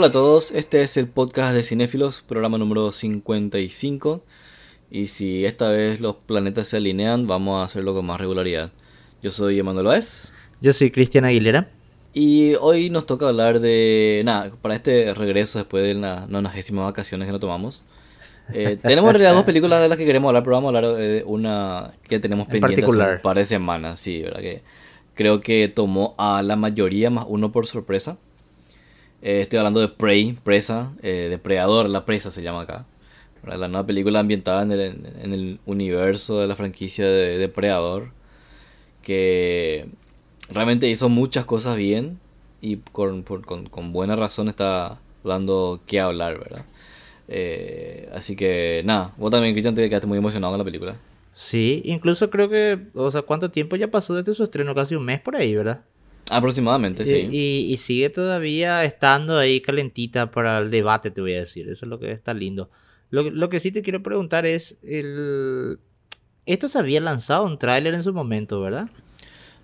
Hola a todos, este es el podcast de Cinéfilos, programa número 55. Y si esta vez los planetas se alinean, vamos a hacerlo con más regularidad. Yo soy Emanuel Oez. Yo soy Cristian Aguilera. Y hoy nos toca hablar de. Nada, para este regreso después de las nonagésimas vacaciones que no tomamos. Eh, tenemos en realidad dos películas de las que queremos hablar, pero vamos a hablar de una que tenemos pendiente hace un par de semanas. Sí, ¿verdad? Que creo que tomó a la mayoría más uno por sorpresa. Eh, estoy hablando de Prey, Presa, eh, Depredador, la presa se llama acá. La nueva película ambientada en el, universo de la franquicia de Depredador. Que realmente hizo muchas cosas bien y con, con, buena razón está dando que hablar, ¿verdad? Eh, así que nada, vos también, Cristian, te quedaste muy emocionado con la película. Sí, incluso creo que, o sea, ¿cuánto tiempo ya pasó desde su estreno? Casi un mes por ahí, ¿verdad? Aproximadamente, sí. Y, y, sigue todavía estando ahí calentita para el debate, te voy a decir. Eso es lo que está lindo. Lo, lo que sí te quiero preguntar es, el... esto se había lanzado un tráiler en su momento, ¿verdad?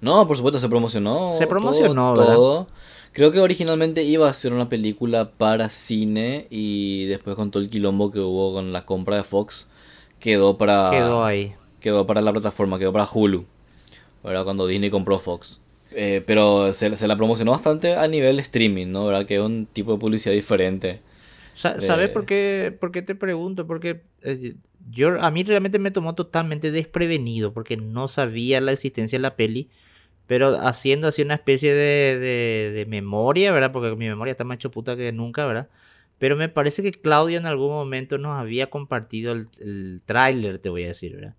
No, por supuesto, se promocionó. Se promocionó, todo, Creo que originalmente iba a ser una película para cine y después con todo el quilombo que hubo con la compra de Fox, quedó para... Quedó ahí. Quedó para la plataforma, quedó para Hulu. ¿Verdad? Cuando Disney compró Fox. Eh, pero se, la promocionó bastante a nivel streaming, ¿no? ¿Verdad? Que es un tipo de publicidad diferente. ¿Sabes por, qué, por qué te pregunto? Porque eh, yo, a mí realmente me tomó totalmente desprevenido porque no sabía la existencia de la peli pero haciendo así una especie de, de, memoria, ¿verdad? Porque mi memoria está más hecho puta que nunca, ¿verdad? Pero me parece que Claudio en algún momento nos había compartido el, el tráiler, te voy a decir, ¿verdad?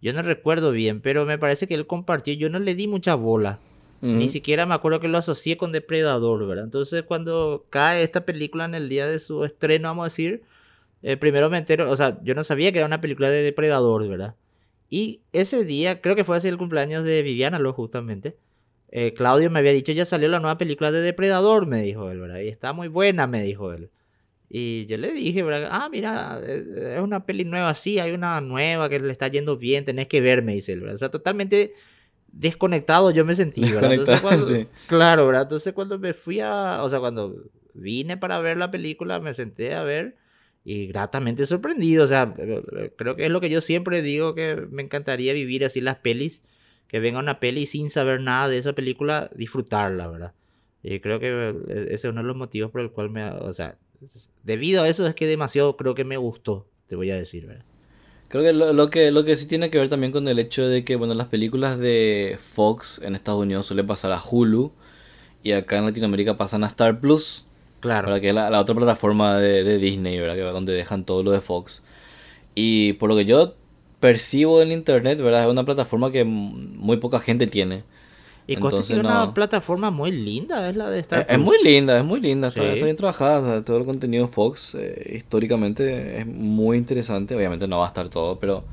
Yo no recuerdo bien, pero me parece que él compartió, yo no le di mucha bola. Ni siquiera me acuerdo que lo asocié con Depredador, ¿verdad? Entonces cuando cae esta película en el día de su estreno, vamos a decir, eh, primero me entero, o sea, yo no sabía que era una película de Depredador, ¿verdad? Y ese día, creo que fue así el cumpleaños de Viviana, lo justamente. Eh, Claudio me había dicho, ya salió la nueva película de Depredador, me dijo él, ¿verdad? Y está muy buena, me dijo él. Y yo le dije, ¿verdad? Ah, mira, es una peli nueva, sí, hay una nueva que le está yendo bien, tenés que ver, me dice él, ¿verdad? O sea, totalmente desconectado yo me sentí, ¿verdad? Entonces, Claro, ¿verdad? Entonces cuando me fui a, o sea, cuando vine para ver la película, me senté a ver y gratamente sorprendido. O sea, creo que es lo que yo siempre digo que me encantaría vivir así las pelis. Que venga una peli sin saber nada de esa película, disfrutarla, ¿verdad? Y creo que eh, ese es uno de los motivos por el cual me... O sea, debido a eso es que demasiado creo que me gustó, te voy a decir, ¿verdad? Creo que lo, que lo que sí tiene que ver también con el hecho de que, bueno, las películas de Fox en Estados Unidos suelen pasar a Hulu y acá en Latinoamérica pasan a Star Plus. Claro. Que es la, otra plataforma de, Disney, ¿verdad? Que, donde dejan todo lo de Fox. Y por lo que yo percibo en internet, ¿verdad? Es una plataforma que muy poca gente tiene. Y Entonces, tiene una plataforma muy linda, es la de Star Es, muy linda, es muy linda, está, bien trabajada. Todo el contenido Fox eh, históricamente es muy interesante. Obviamente no va a estar todo, pero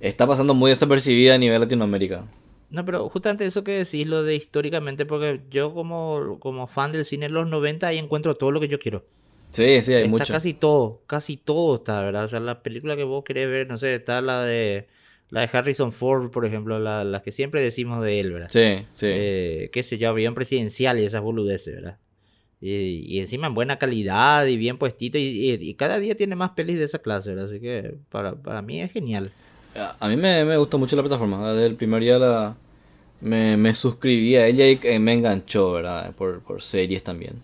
está pasando muy desapercibida a nivel Latinoamérica. No, pero justamente eso que decís, lo de históricamente, porque yo como, como fan del cine de los 90 ahí encuentro todo lo que yo quiero. Sí, sí, hay está mucho. casi todo, casi todo está, ¿verdad? O sea, la película que vos querés ver, no sé, está la de la de Harrison Ford, por ejemplo, la, la que siempre decimos de él, ¿verdad? Sí, sí. Eh, qué sé yo, avión presidencial y esas boludeces, ¿verdad? Y, y, encima en buena calidad y bien puestito. Y, y, cada día tiene más pelis de esa clase, ¿verdad? Así que para, para mí es genial. A mí me, me gustó mucho la plataforma. Desde el primer día la, me, me suscribí a ella y me enganchó, ¿verdad? Por, por series también.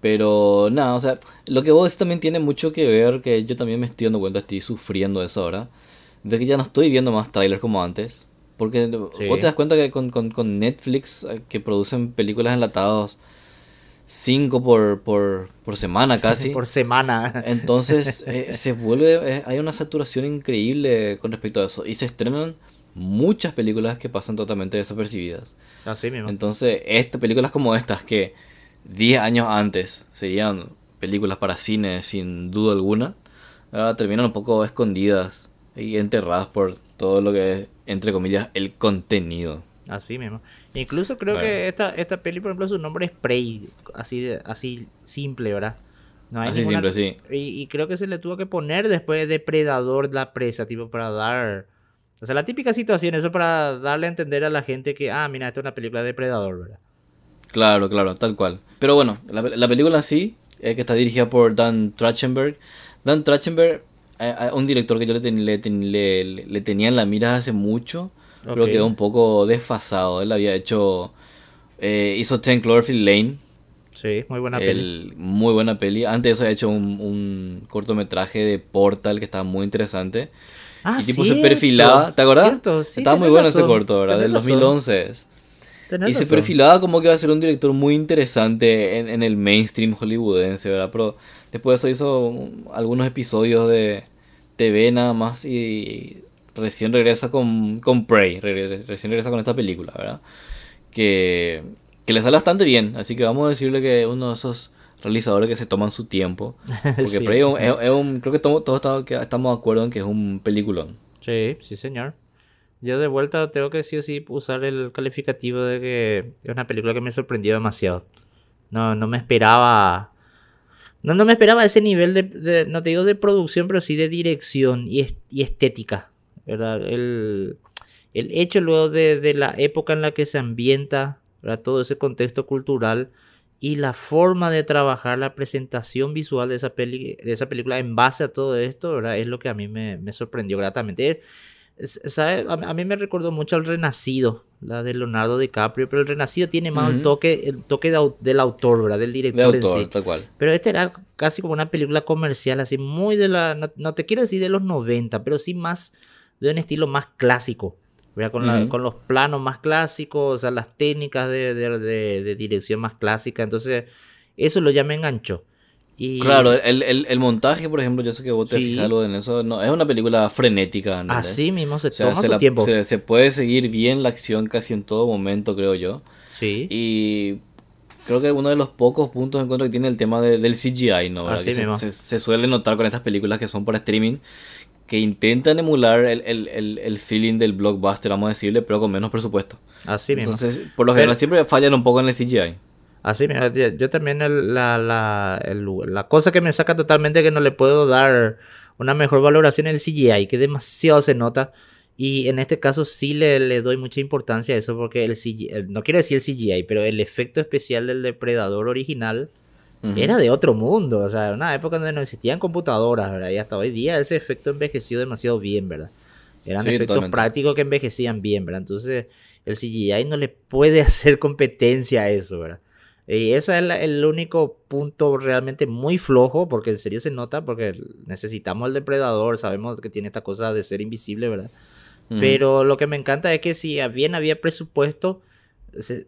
Pero nada, o sea, lo que vos también tiene mucho que ver, que yo también me estoy dando cuenta, estoy sufriendo eso ahora, de que ya no estoy viendo más trailers como antes. Porque vos te das cuenta que con, con, con Netflix, eh, que producen películas enlatadas cinco por, por, por semana casi. por semana. Entonces eh, se vuelve, eh, hay una saturación increíble con respecto a eso. Y se estrenan muchas películas que pasan totalmente desapercibidas. Así mismo. Entonces, estas películas como estas que 10 años antes serían películas para cine sin duda alguna, terminan un poco escondidas y enterradas por todo lo que es, entre comillas, el contenido. Así mismo. Incluso creo que esta, esta peli, por ejemplo, su nombre es Prey, así, así simple, ¿verdad? No hay así simple, sí. Y, y, creo que se le tuvo que poner después de Depredador la presa, tipo, para dar... O sea, la típica situación, eso para darle a entender a la gente que, ah, mira, esta es una película de Depredador, ¿verdad? Claro, claro, tal cual. Pero bueno, la, la película sí eh, que está dirigida por Dan Trachtenberg. Dan Trachtenberg, eh, eh, un director que yo le, le, le, tenía en la mira hace mucho, pero quedó un poco desfasado. Él había hecho, hizo Ten Cloverfield Lane. Sí, muy buena peli. Muy buena peli. Antes de eso había hecho un, cortometraje de Portal que estaba muy interesante. Ah, y tipo se perfilaba, ¿te acordás? estaba muy bueno ese corto, ¿verdad? Del 2011 y se perfilaba como que iba a ser un director muy interesante en, el mainstream hollywoodense, ¿verdad? Pero después de eso hizo algunos episodios de TV nada más y recién regresa con, con Prey, recién regresa con esta película, ¿verdad? Que, que le sale bastante bien, así que vamos a decirle que uno de esos realizadores que se toman su tiempo. Porque Prey es, un, creo que todos, estamos, estamos de acuerdo en que es un peliculón. Sí, sí señor. Yo de vuelta tengo que sí o sí usar el calificativo de que es una película que me sorprendió demasiado. No, no me esperaba. No, no me esperaba ese nivel de, no te digo de producción, pero sí de dirección y, y estética. ¿verdad? El, el hecho luego de, de, la época en la que se ambienta, ¿verdad? todo ese contexto cultural y la forma de trabajar la presentación visual de esa, peli, de esa película en base a todo esto, ¿verdad? es lo que a mí me, me sorprendió gratamente. ¿Sabe? A, mí me recordó mucho al Renacido, la de Leonardo DiCaprio, pero el Renacido tiene más el toque, el toque del autor, ¿verdad? Del director. autor, tal cual. Pero este era casi como una película comercial, así muy de la, no, te quiero decir de los 90, pero sí más de un estilo más clásico. ¿verdad? Con, con los planos más clásicos, o sea, las técnicas de, de dirección más clásicas. Entonces, eso lo ya me enganchó. Claro, el, el, el, montaje, por ejemplo, yo sé que vos te sí. en eso, no, es una película frenética. Así mismo se toma su tiempo. Se, puede seguir bien la acción casi en todo momento, creo yo. Sí. Y creo que uno de los pocos puntos en contra que tiene el tema del CGI, ¿no? Así mismo. Se, se, suele notar con estas películas que son por streaming, que intentan emular el, el, el, feeling del blockbuster, vamos a decirle, pero con menos presupuesto. Así mismo. Entonces, por lo general siempre fallan un poco en el CGI. Así, mira, yo también la, la, la cosa que me saca totalmente que no le puedo dar una mejor valoración es el CGI, que demasiado se nota. Y en este caso sí le, le doy mucha importancia a eso porque el CGI, no quiero decir el CGI, pero el efecto especial del depredador original era de otro mundo. O sea, una época donde no existían computadoras, ¿verdad? Y hasta hoy día ese efecto envejeció demasiado bien, ¿verdad? Eran efectos prácticos que envejecían bien, ¿verdad? Entonces el CGI no le puede hacer competencia a eso, ¿verdad? Y ese es el, único punto realmente muy flojo, porque en serio se nota, porque necesitamos el depredador, sabemos que tiene esta cosa de ser invisible, ¿verdad? Pero lo que me encanta es que si bien había presupuesto,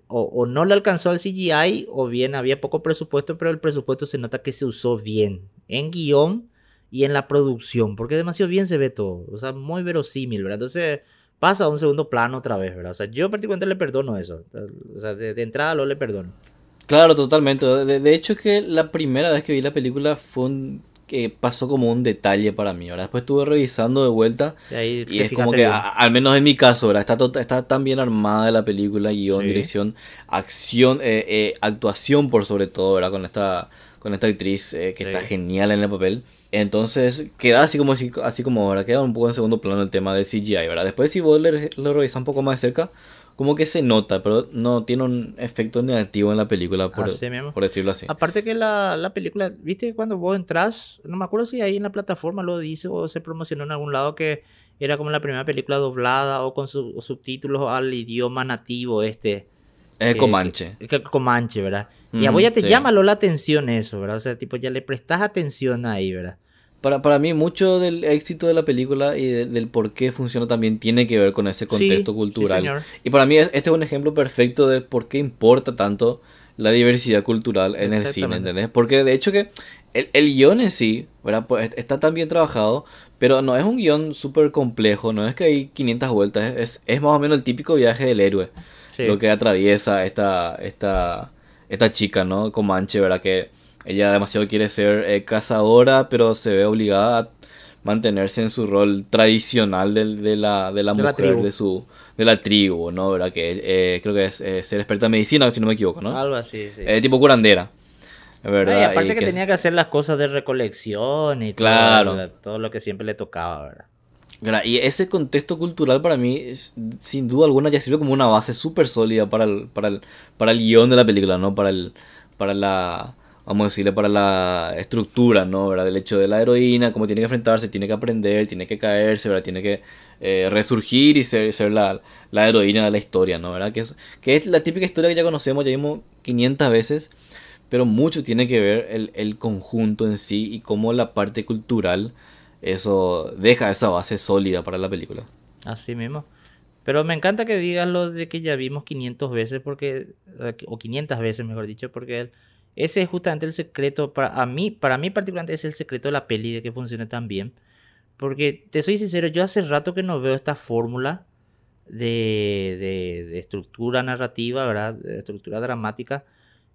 o, no le alcanzó al CGI, o bien había poco presupuesto, pero el presupuesto se nota que se usó bien en guion y en la producción, porque demasiado bien se ve todo, o sea, muy verosímil, ¿verdad? Entonces pasa a un segundo plano otra vez, ¿verdad? O sea, yo particularmente le perdono eso, o sea, de, de entrada lo le perdono. Claro, totalmente. De, de, hecho que la primera vez que vi la película fue un que pasó como un detalle para mí. Ahora después estuve revisando de vuelta y, es como que, al menos en mi caso, ¿verdad? Está, está tan bien armada la película, guion, dirección, acción, eh, eh, actuación por sobre todo, ¿verdad? Con esta, con esta actriz eh, que está genial en el papel. Entonces queda así como así, así como ahora, queda un poco en segundo plano el tema del CGI, ¿verdad? Después si vos lo revisas un poco más de cerca, como que se nota, pero no tiene un efecto negativo en la película, por, por decirlo así. Aparte que la, la, película, viste, cuando vos entras, no me acuerdo si ahí en la plataforma lo dice o se promocionó en algún lado que era como la primera película doblada o con subtítulos al idioma nativo este. Es Comanche. Que, Comanche, ¿verdad? y a vos ya te llama la atención eso, ¿verdad? O sea, tipo, ya le prestas atención ahí, ¿verdad? Para, para mí mucho del éxito de la película y del por qué funciona también tiene que ver con ese contexto cultural. y para mí este es un ejemplo perfecto de por qué importa tanto la diversidad cultural en el cine, ¿entendés? Porque de hecho que el, el guion en sí, ¿verdad? Pues está tan bien trabajado, pero no es un guion súper complejo, no es que hay 500 vueltas, es, es más o menos el típico viaje del héroe, lo que atraviesa esta, esta, esta chica, ¿no? Comanche, ¿verdad? Que ella demasiado quiere ser eh, cazadora, pero se ve obligada a mantenerse en su rol tradicional de, de la, de la mujer de su de la tribu, ¿no? ¿Verdad? Que eh, creo que es ser experta en medicina, si no me equivoco, ¿no? Algo así, sí. Eh, tipo curandera. ¿verdad? aparte que, tenía que hacer las cosas de recolección y todo, todo lo que siempre le tocaba, ¿verdad? Y ese contexto cultural para mí, sin duda alguna, ya sirve como una base súper sólida para el, para, el, para el guion de la película, ¿no? Para, el, para la vamos a decirle, para la estructura, ¿no? ¿verdad? Del hecho de la heroína, cómo tiene que enfrentarse, tiene que aprender, tiene que caerse, ¿verdad? Tiene que eh, resurgir y ser, la, la, heroína de la historia, ¿no? ¿verdad? Que es, que es la típica historia que ya conocemos, ya vimos 500 veces, pero mucho tiene que ver el, el conjunto en sí y cómo la parte cultural, eso deja esa base sólida para la película. Así mismo. Pero me encanta que digas lo de que ya vimos 500 veces, porque o 500 veces, mejor dicho, porque ese es justamente el secreto, para a mí, para mí particularmente es el secreto de la peli, de que funcione tan bien. Porque te soy sincero, yo hace rato que no veo esta fórmula de, de, estructura narrativa, ¿verdad? De estructura dramática,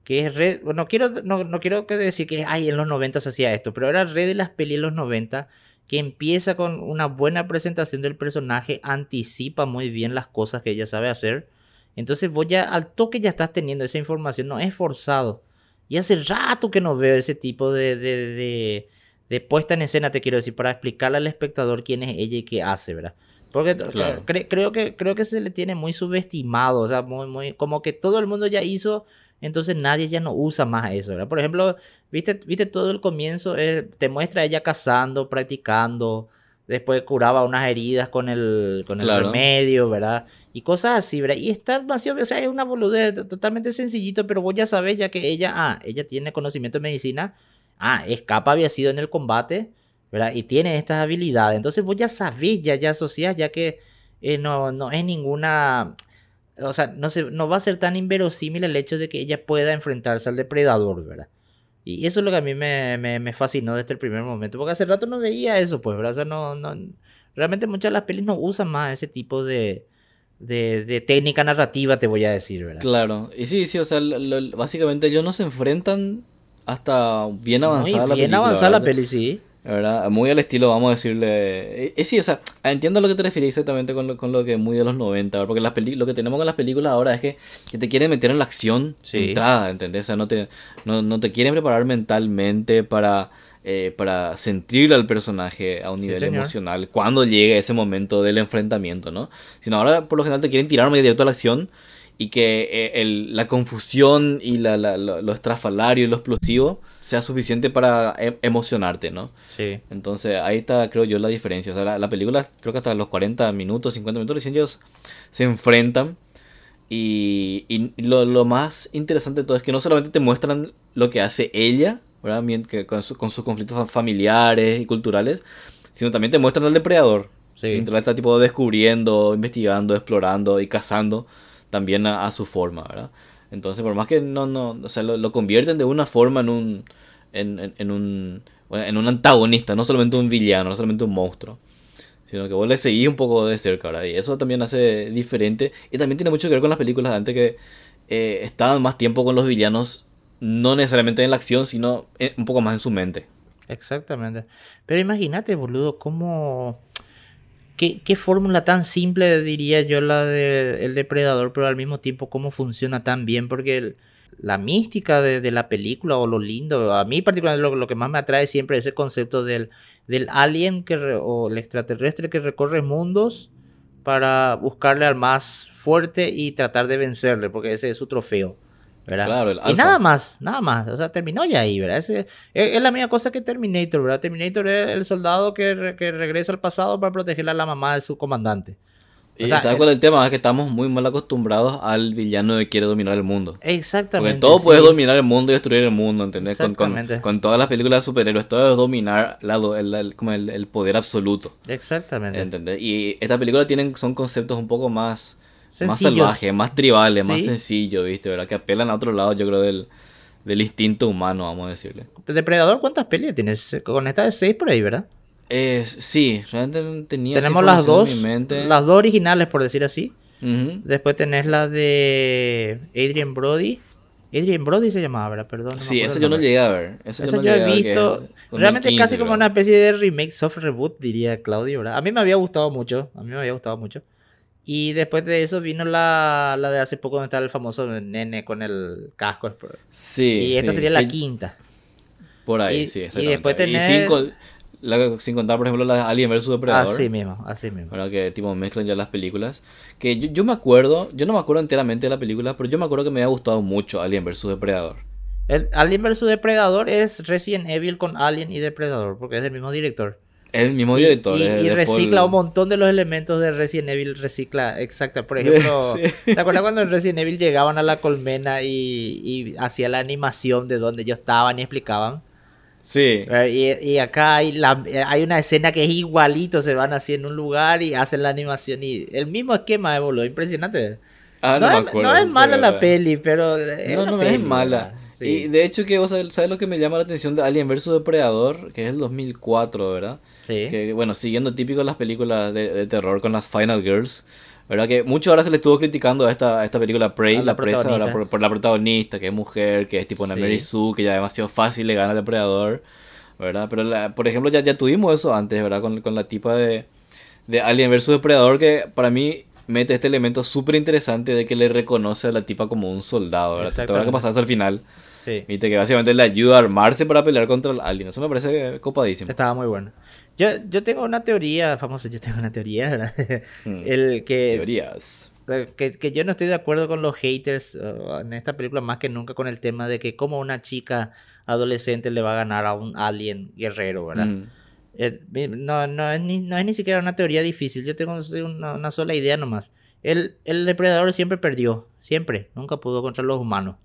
que es red, bueno, quiero, no, no quiero decir que, ay, en los 90 se hacía esto, pero era red de las pelis en los 90 que empieza con una buena presentación del personaje, anticipa muy bien las cosas que ella sabe hacer. Entonces vos ya al toque ya estás teniendo esa información, no es forzado. Y hace rato que no veo ese tipo de, de, de, puesta en escena, te quiero decir, para explicarle al espectador quién es ella y qué hace, ¿verdad? Porque creo, que, creo que se le tiene muy subestimado, o sea, muy, muy, como que todo el mundo ya hizo entonces nadie ya no usa más eso, ¿verdad? Por ejemplo, viste, viste todo el comienzo, eh, te muestra ella cazando, practicando, después curaba unas heridas con el, con el remedio, ¿verdad? Y cosas así, ¿verdad? Y está vacío, o sea, es una boludez totalmente sencillito, pero vos ya sabés ya que ella, ah, ella tiene conocimiento de medicina, ah, escapa había sido en el combate, ¿verdad? Y tiene estas habilidades, entonces vos ya sabés, ya, ya asociás, ya que eh, no, no es ninguna o sea, no, se, no va a ser tan inverosímil el hecho de que ella pueda enfrentarse al depredador, ¿verdad? Y eso es lo que a mí me, me, fascinó desde el primer momento, porque hace rato no veía eso, pues, ¿verdad? O sea, no, no, realmente muchas de las pelis no usan más ese tipo de, de, de técnica narrativa, te voy a decir, ¿verdad? Claro, y sí, sí, o sea, básicamente ellos no se enfrentan hasta bien avanzada la película. Bien avanzada la peli, sí. ¿verdad? Muy al estilo, vamos a decirle. Eh, sí, o sea, entiendo a lo que te refieres exactamente con lo, con lo que muy de los 90, porque las lo que tenemos con las películas ahora es que, que te quieren meter en la acción entrada, ¿entendés? O sea, no te, no, no te quieren preparar mentalmente para, eh, para sentir al personaje a un nivel emocional cuando llegue ese momento del enfrentamiento, ¿no? Sino ahora por lo general te quieren tirar muy directo a la acción y que eh, el, la confusión y la, la, lo, estrafalario y lo explosivo sea suficiente para e, emocionarte, ¿no? Sí. Entonces ahí está, creo yo, la diferencia. O sea, la, película, creo que hasta los 40 minutos, 50 minutos, recién ellos se enfrentan. Y, y lo, lo, más interesante de todo es que no solamente te muestran lo que hace ella, ¿verdad? Que con, con, sus conflictos familiares y culturales, sino también te muestran al depredador. Sí. Mientras está tipo descubriendo, investigando, explorando y cazando también a, su forma, ¿verdad? Entonces, por más que no, no, o sea, lo, convierten de una forma en un, en, en, un, en un antagonista, no solamente un villano, no solamente un monstruo, sino que vos le seguís un poco de cerca, ¿verdad? Y eso también hace diferente, y también tiene mucho que ver con las películas de antes que eh, estaban más tiempo con los villanos, no necesariamente en la acción, sino un poco más en su mente. Exactamente. Pero imagínate, boludo, cómo ¿Qué, fórmula tan simple diría yo la del depredador, pero al mismo tiempo cómo funciona tan bien? Porque la mística de, la película o lo lindo, a mí particularmente lo, que más me atrae siempre es ese concepto del, del alien que o el extraterrestre que recorre mundos para buscarle al más fuerte y tratar de vencerle, porque ese es su trofeo y nada más, nada más. O sea, terminó ya ahí, ¿verdad? es, la misma cosa que Terminator, ¿verdad? Terminator es el soldado que, regresa al pasado para proteger a la mamá de su comandante. Y ¿sabes cuál es el tema? Es que estamos muy mal acostumbrados al villano que quiere dominar el mundo. Exactamente. Porque todo puede dominar el mundo y destruir el mundo, ¿entendés? Con, con, todas las películas de superhéroes, todo es dominar el, como el, poder absoluto. Exactamente. ¿Entendés? Y estas películas tienen, son conceptos un poco más más salvaje, más tribales, más sencillo, ¿viste? ¿Verdad? Que apelan a otro lado, yo creo, del, del instinto humano, vamos a decirle. Depredador, ¿cuántas peleas tienes? Con esta de 6 por ahí, ¿verdad? Eh, sí, realmente tenía. Tenemos las dos, las dos originales, por decir así. Después tenés la de Adrian Brody. Adrian Brody se llamaba, ¿verdad? Perdón. sí, esa yo no llegué a ver. Esa, yo, he visto. Realmente casi como una especie de remake, soft reboot, diría Claudio, ¿verdad? A mí me había gustado mucho. A mí me había gustado mucho. Y después de eso vino la, la de hace poco donde está el famoso nene con el casco. Sí. Y esta sería la quinta. Por ahí, sí. Y después tener... sin, contar, por ejemplo, la de Alien vs Depredador. Así mismo, así mismo. Ahora que tipo mezclan ya las películas. Que yo, yo, me acuerdo, yo no me acuerdo enteramente de la película, pero yo me acuerdo que me había gustado mucho Alien vs Depredador. El Alien vs Depredador es Resident Evil con Alien y Depredador, porque es del mismo director. El mismo director. Y, y, recicla un montón de los elementos de Resident Evil. Recicla, exacto. Por ejemplo, ¿te acuerdas cuando en Resident Evil llegaban a la colmena y, y hacía la animación de donde ellos estaban y explicaban? Sí. Y, y acá hay, la, hay una escena que es igualito. Se van así en un lugar y hacen la animación. Y el mismo esquema, boludo. Impresionante. Ah, no, no, me es, acuerdo, no es mala la peli, pero. Es No, no es mala. Y de hecho que vos sabés, sabés lo que me llama la atención de Alien vs Depredador, que es el 2004, ¿verdad? Sí. Que bueno, siguiendo típico las películas de, de terror con las Final Girls, ¿verdad? Que mucho ahora se le estuvo criticando a esta, a esta película Prey, la, la presa. Por, por la protagonista, que es mujer, que es tipo una Sí. Mary Sue, que ya demasiado fácil le gana al depredador, ¿verdad? Pero la- por ejemplo ya, ya tuvimos eso antes, ¿verdad? Con, con la tipa de, de Alien vs Depredador, que para mí mete este elemento súper interesante de que le reconoce a la tipa como un soldado, ¿verdad? Te que Exactamente. pasar eso al final. Sí. Viste que básicamente le ayuda a armarse para pelear contra el alien. Eso me parece copadísimo. Estaba muy bueno. Yo, yo tengo una teoría, famosa, yo tengo una teoría, ¿verdad? Mm. El que, Teorías. eh, que, que yo no estoy de acuerdo con los haters eh, en esta película más que nunca con el tema de que como una chica adolescente le va a ganar a un alien guerrero, ¿verdad? Mm. Eh, no, no, es ni, no es ni siquiera una teoría difícil, yo tengo una, una sola idea nomás. El, el depredador siempre perdió, siempre, nunca pudo contra los humanos.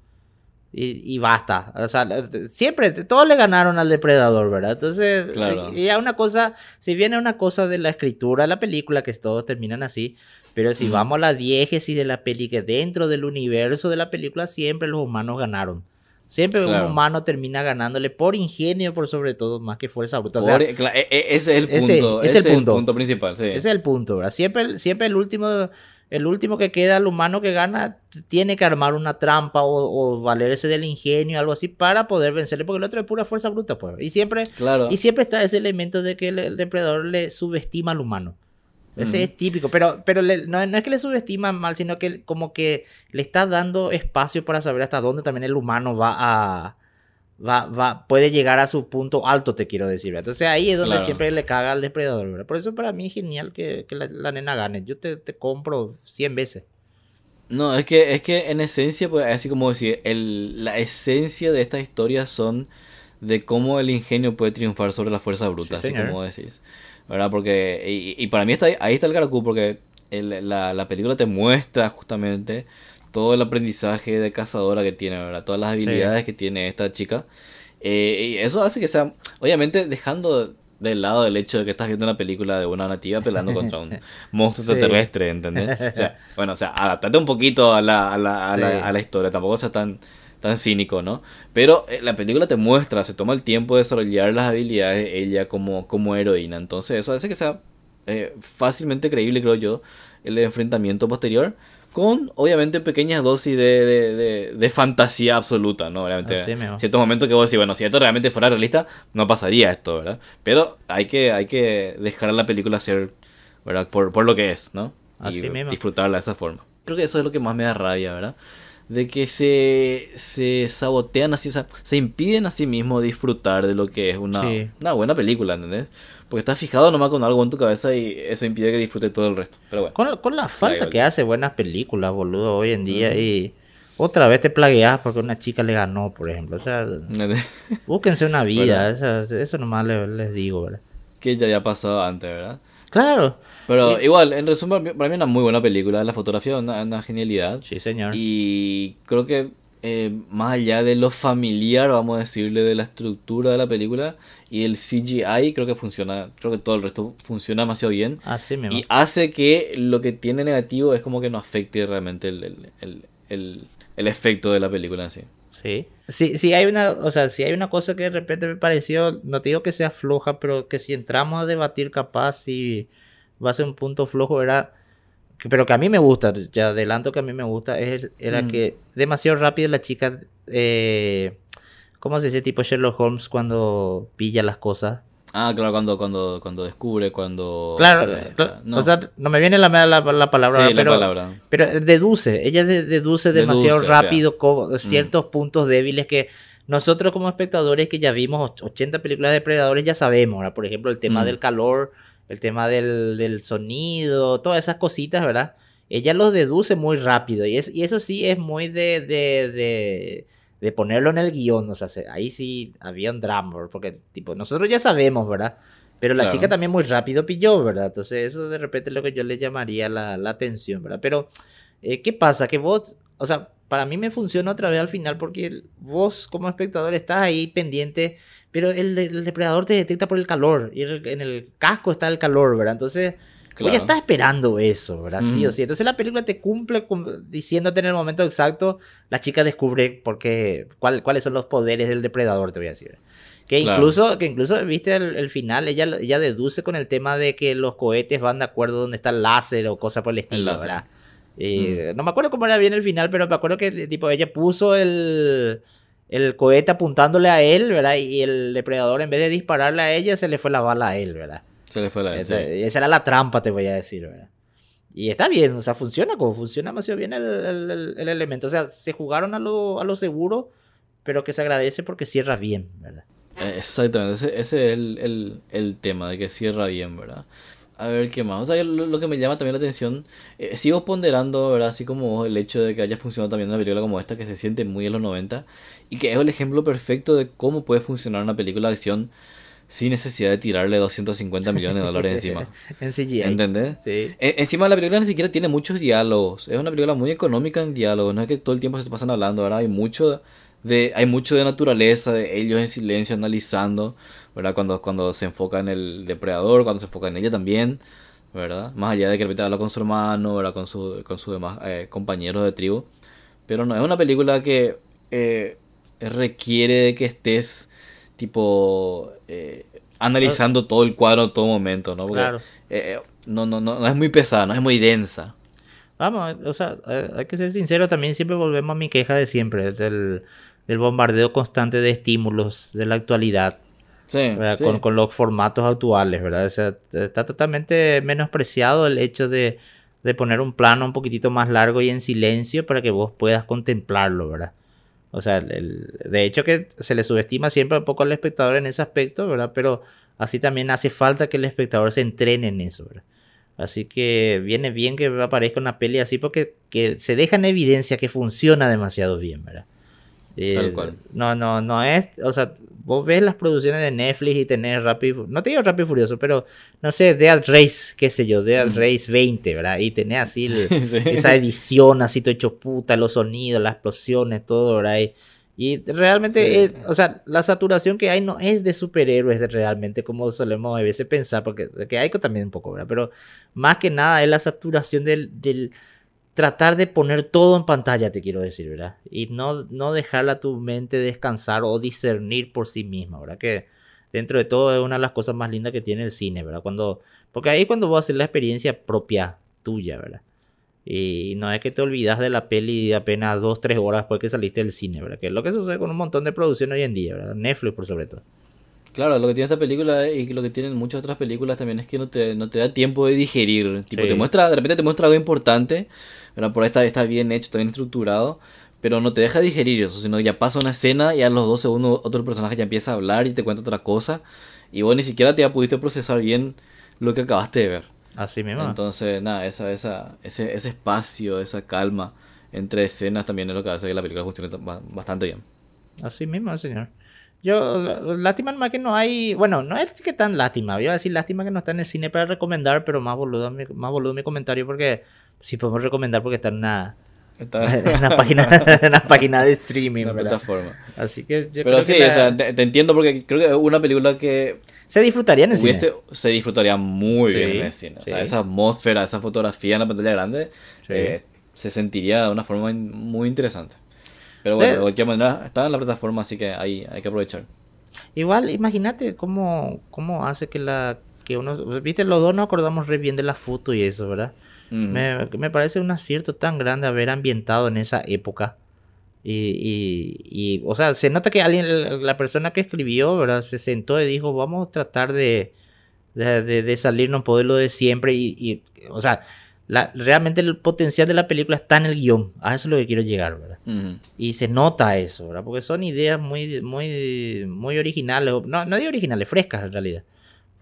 Y, y basta, o sea, siempre, todos le ganaron al depredador, ¿verdad? Entonces, Claro. y ya una cosa, si viene una cosa de la escritura la película, que todos terminan así, pero si vamos a la diégesis de la peli, que dentro del universo de la película siempre los humanos ganaron. Siempre Claro. un humano termina ganándole por ingenio, por sobre todo, más que fuerza bruta. O sea, Por- cla- ese es el punto. ese es el punto. principal, sí. ese es el punto, ¿verdad? Siempre, siempre el último, el último que queda, el humano que gana, tiene que armar una trampa o, o valerse del ingenio, algo así, para poder vencerle, porque el otro es pura fuerza bruta, pues. Y siempre, Claro. y siempre está ese elemento de que el, el depredador le subestima al humano. Ese es típico, pero, pero le- no, no es que le subestima mal, sino que como que le está dando espacio para saber hasta dónde también el humano va a... Va, va, puede llegar a su punto alto, te quiero decir. ¿verdad? Entonces ahí es donde Claro. siempre le caga al depredador. ¿verdad? Por eso para mí es genial que, que la, la nena gane. Yo te, te compro 100 veces. No, es que, es que en esencia, pues, así como decir, el, la esencia de estas historias son de cómo el ingenio puede triunfar sobre la fuerza bruta, Sí, así señor. como decís. ¿Verdad? Porque, y, y para mí está, ahí- ahí está el Caracú, porque el- la, la película te muestra justamente todo el aprendizaje de cazadora que tiene, ¿verdad? Todas las Sí. habilidades que tiene esta chica. Eh, y eso hace que sea, obviamente, dejando de lado el hecho de que estás viendo una película de una nativa peleando contra un monstruo Sí. extraterrestre, ¿entendés? O sea, bueno, o sea, adaptate un poquito a la, a la, a Sí. la, a la historia, tampoco sea tan, tan cínico, ¿no? Pero eh, la película te muestra, se toma el tiempo de desarrollar las habilidades de ella como, como heroína, entonces eso hace que sea eh, fácilmente creíble, creo yo, el enfrentamiento posterior. Con, obviamente, pequeñas dosis de, de, de- de fantasía absoluta, ¿no? Obviamente, Así ciertos momentos que vos decís, bueno, si esto realmente fuera realista, no pasaría esto, ¿verdad? Pero hay que, hay que dejar a la película ser, ¿verdad? Por, por lo que es, ¿no? Así y mismo. disfrutarla de esa forma. Creo que eso es lo que más me da rabia, ¿verdad? De que se, se sabotean así, o sea, se impiden a sí mismos disfrutar de lo que es una, Sí. una buena película, ¿entendés? Porque estás fijado nomás con algo en tu cabeza y eso impide que disfrute todo el resto. Pero bueno. Con, con la falta que hace buenas películas, boludo, hoy en día. Y otra vez te plagueas porque una chica le ganó, por ejemplo. O sea, búsquense una vida. esa- eso nomás le- les digo, ¿verdad? que ya había pasado antes, ¿verdad? Claro. Pero Y- igual, en resumen, para mí- mí una muy buena película. La fotografía es una, una genialidad. Sí, señor. Y creo que eh, más allá de lo familiar, vamos a decirle, de la estructura de la película y el CGI, creo que funciona, creo que todo el resto funciona demasiado bien. Así mismo. Y hace que lo que tiene negativo es como que no afecte realmente el, el, el, el- el efecto de la película en sí. Sí. Sí, sí hay una, o sea, si hay una cosa que de repente me pareció, no te digo que sea floja, pero que si entramos a debatir capaz si va a ser un punto flojo era pero que a mí me gusta, ya adelanto que a mí me gusta, es el- era Mm. que demasiado rápido la chica eh, ¿cómo se dice? tipo Sherlock Holmes cuando pilla las cosas. Ah, claro, cuando, cuando, cuando descubre, cuando... Claro, eh, no. o sea, no me viene la, la, la palabra, Sí, ahora, la pero, palabra. pero deduce, ella de- deduce demasiado Deduce, rápido co- ciertos puntos débiles que nosotros como espectadores que ya vimos och- 80 películas de depredadores ya sabemos, ¿verdad? Por ejemplo, el tema Mm. del calor, el tema del, del sonido, todas esas cositas, ¿verdad? Ella los deduce muy rápido y, es, y eso sí es muy de, de, de, de ponerlo en el guion, o sea, ahí sí había un drama, porque tipo, nosotros ya sabemos, ¿verdad? Pero la chica también muy rápido pilló, ¿verdad? Entonces eso de repente es lo que yo le llamaría la, la atención, ¿verdad? Pero, eh, ¿qué pasa? Que vos, o sea, para mí me funciona otra vez al final porque vos como espectador estás ahí pendiente, pero el, depredador te detecta por el calor y en el casco está el calor, ¿verdad? Entonces, ya estás esperando eso, ¿verdad? Sí o sí. Entonces la película te cumple diciéndote en el momento exacto, la chica descubre por qué, cuáles son los poderes del depredador, te voy a decir. Que incluso, que incluso, viste, el, final, ella, ella deduce con el tema de que los cohetes van de acuerdo donde está el láser o cosas por el estilo, ¿verdad? Mm. No me acuerdo cómo era bien el final, pero me acuerdo que tipo ella puso el, el cohete apuntándole a él, ¿verdad? Y el depredador en vez de dispararle a ella, se le fue la bala a él, ¿verdad? Se le fue la bala. Esa era la trampa, te voy a decir, ¿verdad? Y está bien, o sea, funciona como funciona demasiado bien el, el, elemento. O sea, se jugaron a lo, a lo seguro, pero que se agradece porque cierra bien, ¿verdad? Eh, exactamente, ese, ese es el, el, tema, de que cierra bien, ¿verdad? A ver qué más. O sea, lo, que me llama también la atención, eh, sigo ponderando, ¿verdad? Así como el hecho de que haya funcionado también una película como esta, que se siente muy en los 90, y que es el ejemplo perfecto de cómo puede funcionar una película de acción sin necesidad de tirarle 250 millones de dólares encima. en CGI. ¿Entendés? Sí. encima la película ni siquiera tiene muchos diálogos. Es una película muy económica en diálogos. No es que todo el tiempo se pasan hablando, ¿verdad? Hay mucho de, hay mucho de naturaleza, de ellos en silencio analizando. ¿Verdad? Cuando, cuando se enfoca en el depredador, cuando se enfoca en ella también, ¿verdad? Más allá de que repita habla con su hermano, ¿verdad? Con, su, con sus demás eh, compañeros de tribu. Pero no, es una película que eh, requiere de que estés, tipo, eh, analizando todo el cuadro en todo momento, ¿no? Porque, no, no, no, no es muy pesada, no es muy densa. Vamos, o sea, hay que ser sincero, también siempre volvemos a mi queja de siempre, del, del bombardeo constante de estímulos de la actualidad. Con, los formatos actuales, ¿verdad? está totalmente menospreciado el hecho de, poner un plano un poquitito más largo y en silencio para que vos puedas contemplarlo, ¿verdad? O sea, de hecho que se le subestima siempre un poco al espectador en ese aspecto, ¿verdad? Pero así también hace falta que el espectador se entrene en eso, ¿verdad? Así que viene bien que aparezca una peli así porque que se deja en evidencia que funciona demasiado bien, ¿verdad? Tal eh, cual. No, no, no es, o sea, vos ves las producciones de Netflix y tenés Rápido, no te digo Rápido y Furioso, pero no sé, Dead Race, qué sé yo, Dead Race 20, ¿verdad? Y tenés así esa edición, así todo hecho puta, los sonidos, las explosiones, todo, ¿verdad? Y, realmente, eh, o sea, la saturación que hay no es de superhéroes realmente, como solemos a veces pensar, porque que hay también un poco, ¿verdad? Pero más que nada es la saturación del, del tratar de poner todo en pantalla, te quiero decir, ¿verdad? Y no, no dejarla a tu mente descansar o discernir por sí misma, ¿verdad? Que dentro de todo es una de las cosas más lindas que tiene el cine, ¿verdad? Cuando, porque ahí es cuando vas a hacer la experiencia propia tuya, ¿verdad? Y no es que te olvidas de la peli apenas dos, tres horas después que saliste del cine, ¿verdad? Que es lo que sucede con un montón de producciones hoy en día, ¿verdad? Netflix por sobre todo. Claro, lo que tiene esta película y lo que tienen muchas otras películas también es que no te, no te da tiempo de digerir. Tipo, te muestra, de repente te muestra algo importante, pero por ahí está, está bien hecho, está bien estructurado, pero no te deja digerir eso, sino ya pasa una escena y a los dos segundos otro personaje ya empieza a hablar y te cuenta otra cosa, y vos ni siquiera te ya pudiste procesar bien lo que acabaste de ver. Así mismo. Entonces, nada, esa, esa, ese, ese espacio, esa calma entre escenas también es lo que hace que la película funcione bastante bien. Así mismo, señor. Yo, lástima más que no hay. Bueno, no es que tan lástima. Voy a decir lástima que no está en el cine para recomendar, pero más boludo, más boludo mi comentario porque sí podemos recomendar porque está en una. en una página, en una página de streaming. Una plataforma. Así que. pero sí, o sea, te, entiendo porque creo que es una película que. Se disfrutaría en el cine. Se disfrutaría muy bien en el cine. O sea, esa atmósfera, esa fotografía en la pantalla grande, eh, se sentiría de una forma muy interesante. Pero bueno, de cualquier manera está en la plataforma, así que ahí hay que aprovechar. Igual, imagínate cómo, cómo hace que la que uno, viste, los dos nos acordamos re bien de la foto y eso, ¿verdad? me, me, parece un acierto tan grande haber ambientado en esa época. Y, y, y, o sea, se nota que alguien, la persona que escribió, ¿verdad? Se sentó y dijo, vamos a tratar de, de, de, de salirnos lo de siempre. Y, y, o sea, realmente el potencial de la película está en el guion. A eso es lo que quiero llegar, ¿verdad? Y se nota eso, ¿verdad? Porque son ideas muy, muy, muy originales. No, no de originales, frescas en realidad.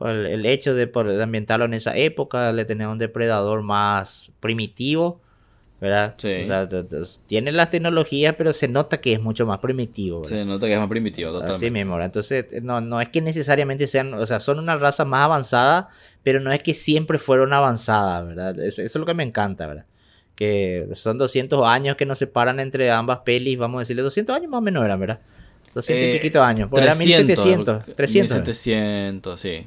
el, hecho de, por, ambientarlo en esa época, le tener un depredador más primitivo. ¿Verdad? Sí. O sea, tiene las tecnologías, pero se nota que es mucho más primitivo. Se nota que es más primitivo, totalmente. Así mismo, ¿verdad? Entonces, no, no es que necesariamente sean, o sea, son una raza más avanzada, pero no es que siempre fueron avanzadas, ¿verdad? eso es lo que me encanta, ¿verdad? Que son 200 años que nos separan entre ambas pelis, vamos a decirle, 200 años más o menos eran, ¿verdad? 200 y Eh, piquito años, porque era 1700, 300. 1700, sí.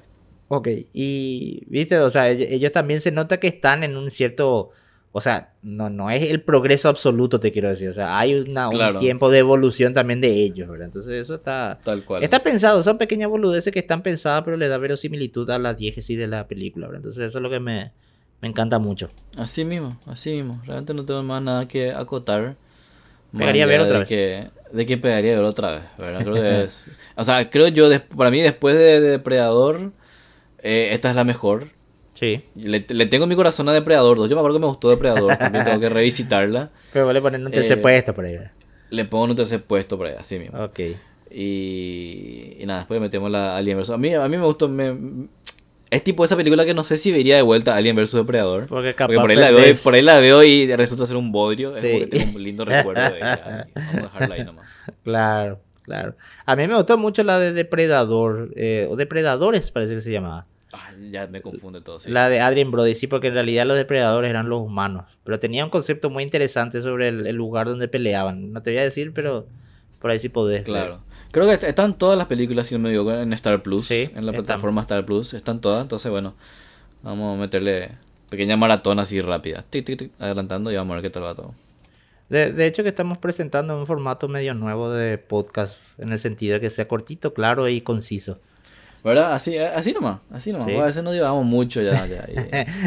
Ok, y viste, o sea, ellos, ellos también se nota que están en un cierto, o sea, no, no es el progreso absoluto, te quiero decir, o sea, hay una, Claro. un tiempo de evolución también de ellos, ¿verdad? Entonces eso está, Tal cual. está pensado, son pequeñas boludeces que están pensadas, pero le da verosimilitud a la diégesis de la película, ¿verdad? Entonces eso es lo que me, me encanta mucho. Así mismo, así mismo. Realmente no tengo más nada que acotar. Pegaría ver otra de vez. Que, de que pegaría ver otra vez, ¿verdad? Creo que es- o sea, creo yo, para mí, después de Depredador, eh, esta es la mejor. Sí, Le, le tengo mi corazón a Depredador 2. Yo me acuerdo que me gustó Depredador, también tengo que revisitarla. pero vale poner un tercer Eh, puesto por ahí. Le pongo un tercer puesto por ahí, así mismo. Ok. Y, y nada, después metemos la Alien vs. A mí, a mí me gustó. me- es tipo esa película que no sé si vería de vuelta Alien vs. Depredador. Porque capaz Porque por ahí, la veo, y- por ahí la veo y resulta ser un bodrio. Sí. Es como que tengo un lindo recuerdo de ella. Vamos a dejarla ahí nomás. Claro, claro. A mí me gustó mucho la de Depredador, eh, o Depredadores parece que se llamaba. Ay, ya me confunde todo. Sí. La de Adrien Brody, sí, porque en realidad los depredadores eran los humanos. Pero tenía un concepto muy interesante sobre el, el lugar donde peleaban. No te voy a decir, pero por ahí sí podés. Claro. Creo que est- están todas las películas, si no me equivoco, en Star Plus. Sí, en la están. plataforma Star Plus. Están todas. Entonces, bueno, vamos a meterle pequeña maratón así rápida. Tic, tic, tic, adelantando y vamos a ver qué tal va todo. De, de hecho que estamos presentando un formato medio nuevo de podcast, en el sentido de que sea cortito, claro y conciso. ¿Verdad? Así, así nomás. Así nomás. Sí. A veces nos llevamos mucho ya. ya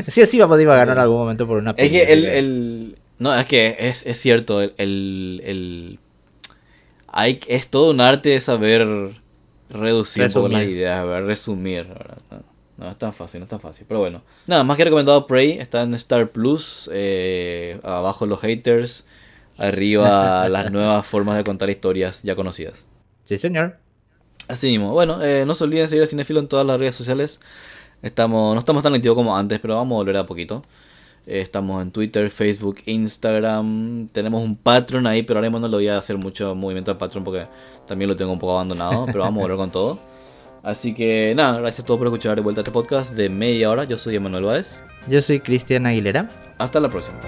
y- sí o sí vamos a divagar en algún momento por una Es que el, así el- No, es que es, es cierto, el, el, hay, es todo un arte de saber reducir Resumir. las ideas, ¿verdad? resumir, ¿verdad? No, no es tan fácil, no es tan fácil, pero bueno. Nada, más que recomendado Prey, está en Star Plus, eh, abajo los haters, arriba las nuevas formas de contar historias ya conocidas. Sí, señor. Así mismo, bueno, eh, no se olviden seguir a Cinefilo en todas las redes sociales. Estamos, no estamos tan activos como antes, pero vamos a volver a poquito. Eh, estamos en Twitter, Facebook, Instagram. Tenemos un Patreon ahí, pero ahora mismo no le voy a hacer mucho movimiento al Patreon porque también lo tengo un poco abandonado, pero vamos a volver con todo. Así que nada, gracias a todos por escuchar de vuelta este podcast de media hora. Yo soy Emanuel Báez. Yo soy Cristian Aguilera. Hasta la próxima.